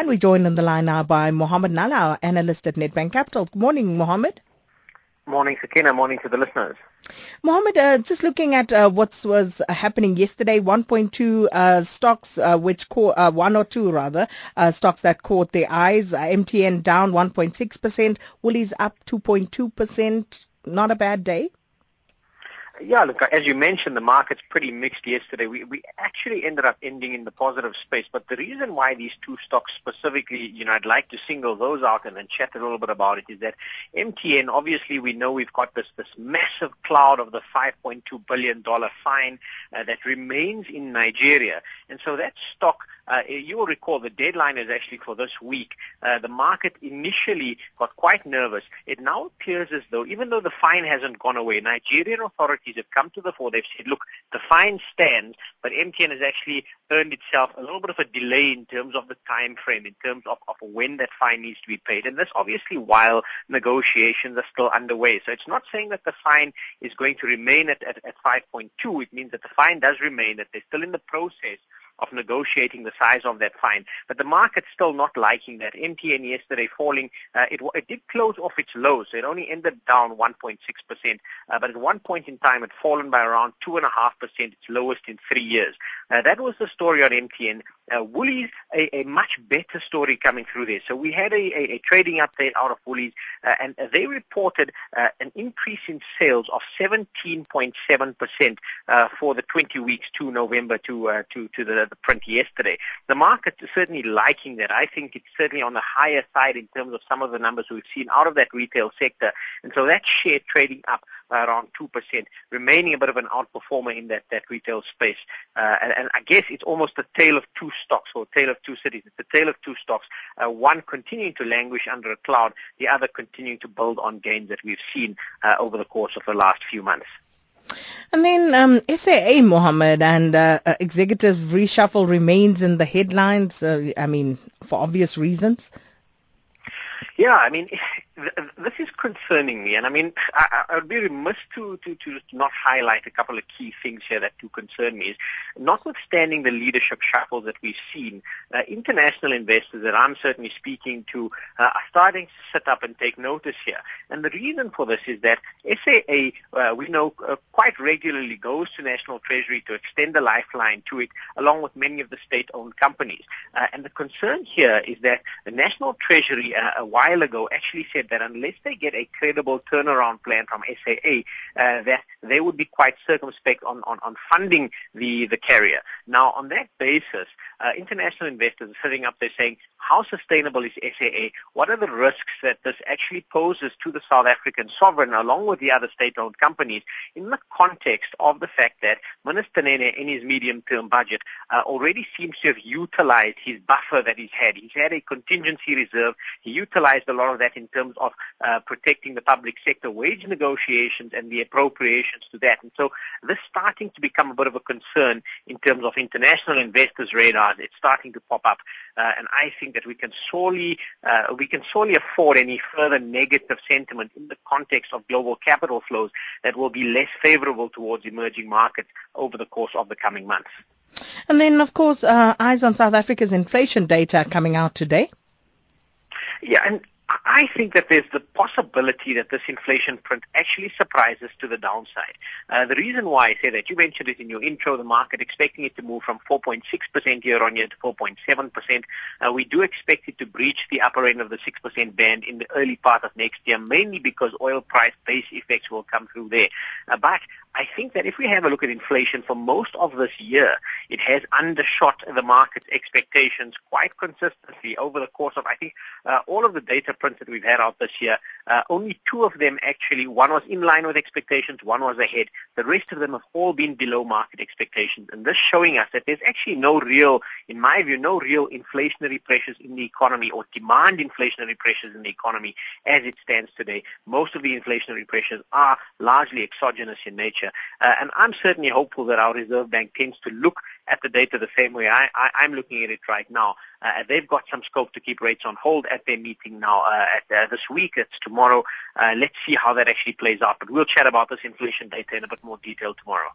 And we're joined on the line now by Mohammed Nalla, our analyst at Nedbank Capital. Good morning, Mohammed. Morning, Sakina. Morning to the listeners. Mohammed, uh, just looking at uh, what was happening yesterday, 1.2 uh, stocks, uh, which caught, uh, one or two rather, uh, stocks that caught their eyes. MTN down 1.6%, Woolies up 2.2%. Not a bad day. Yeah, look, as you mentioned, the market's pretty mixed yesterday. We, we actually ended up ending in the positive space, but the reason why these two stocks specifically, you know, I'd like to single those out and then chat a little bit about it is that MTN, obviously we know we've got this, this massive cloud of the $5.2 billion fine uh, that remains in Nigeria. And so that stock, uh, you will recall the deadline is actually for this week. Uh, the market initially got quite nervous. It now appears as though, even though the fine hasn't gone away, Nigerian authorities authorities have come to the fore. They've said, look, the fine stands, but MTN has actually earned itself a little bit of a delay in terms of the time frame, in terms of, of when that fine needs to be paid. And this obviously while negotiations are still underway. So it's not saying that the fine is going to remain at, at, at 5.2. It means that the fine does remain, that they're still in the process of negotiating the size of that fine. But the market's still not liking that. MTN yesterday falling, uh, it, it did close off its lows. It only ended down 1.6%. Uh, but at one point in time, it fallen by around 2.5%, its lowest in three years. Uh, that was the story on MTN. Uh, Woolies, a, a, much better story coming through there. So we had a, a, a trading update out of Woolies, uh, and they reported uh, an increase in sales of 17.7% uh, for the 20 weeks to November to uh, to to the, the print yesterday. The market is certainly liking that. I think it's certainly on the higher side in terms of some of the numbers we've seen out of that retail sector, and so that share trading up by around 2%, remaining a bit of an outperformer in that, that retail space. Uh, and, and, I guess it's almost a tale of two stocks or a tale of two cities. It's a tale of two stocks, uh, one continuing to languish under a cloud, the other continuing to build on gains that we've seen uh, over the course of the last few months. And then um, SAA Mohammed and uh, uh, executive reshuffle remains in the headlines. Uh, I mean, for obvious reasons. Yeah, I mean, this is concerning me, and I mean, I, I would be remiss to, to, to not highlight a couple of key things here that do concern me. Is notwithstanding the leadership shuffle that we've seen, uh, international investors that I'm certainly speaking to uh, are starting to sit up and take notice here. And the reason for this is that SAA, uh, we know, uh, quite regularly goes to National Treasury to extend the lifeline to it, along with many of the state-owned companies. Uh, and the concern here is that the National Treasury uh, a while ago actually said that unless they get a credible turnaround plan from SAA, uh, that they would be quite circumspect on, on, on funding the, the carrier. Now, on that basis, uh, international investors are sitting up there saying, how sustainable is SAA? What are the risks that this actually poses to the South African sovereign along with the other state-owned companies in the context of the fact that Minister Nene in his medium-term budget uh, already seems to have utilized his buffer that he's had. He's had a contingency reserve. He utilized a lot of that in terms of uh, protecting the public sector wage negotiations and the appropriations to that. And so this is starting to become a bit of a concern in terms of international investors' radars. It's starting to pop up. Uh, and I think that we can sorely, uh, we can sorely afford any further negative sentiment in the context of global capital flows that will be less favorable towards emerging markets over the course of the coming months. And then, of course, uh, eyes on South Africa's inflation data coming out today. Yeah, and I think that there's the possibility that this inflation print actually surprises to the downside. Uh, the reason why I say that, you mentioned it in your intro, the market expecting it to move from 4.6% year on year to 4.7%. Uh, we do expect it to breach the upper end of the 6% band in the early part of next year, mainly because oil price base effects will come through there. Uh, but I think that if we have a look at inflation for most of this year, it has undershot the market's expectations quite consistently over the course of, I think, uh, all of the data prints that we've had out this year. Uh, only two of them actually, one was in line with expectations, one was ahead. The rest of them have all been below market expectations. And this showing us that there's actually no real, in my view, no real inflationary pressures in the economy or demand inflationary pressures in the economy as it stands today. Most of the inflationary pressures are largely exogenous in nature future. Uh, and I'm certainly hopeful that our Reserve Bank tends to look at the data the same way I, am looking at it right now. Uh, they've got some scope to keep rates on hold at their meeting now uh, at, uh, this week. It's tomorrow. Uh, let's see how that actually plays out. But we'll chat about this inflation data in a bit more detail tomorrow.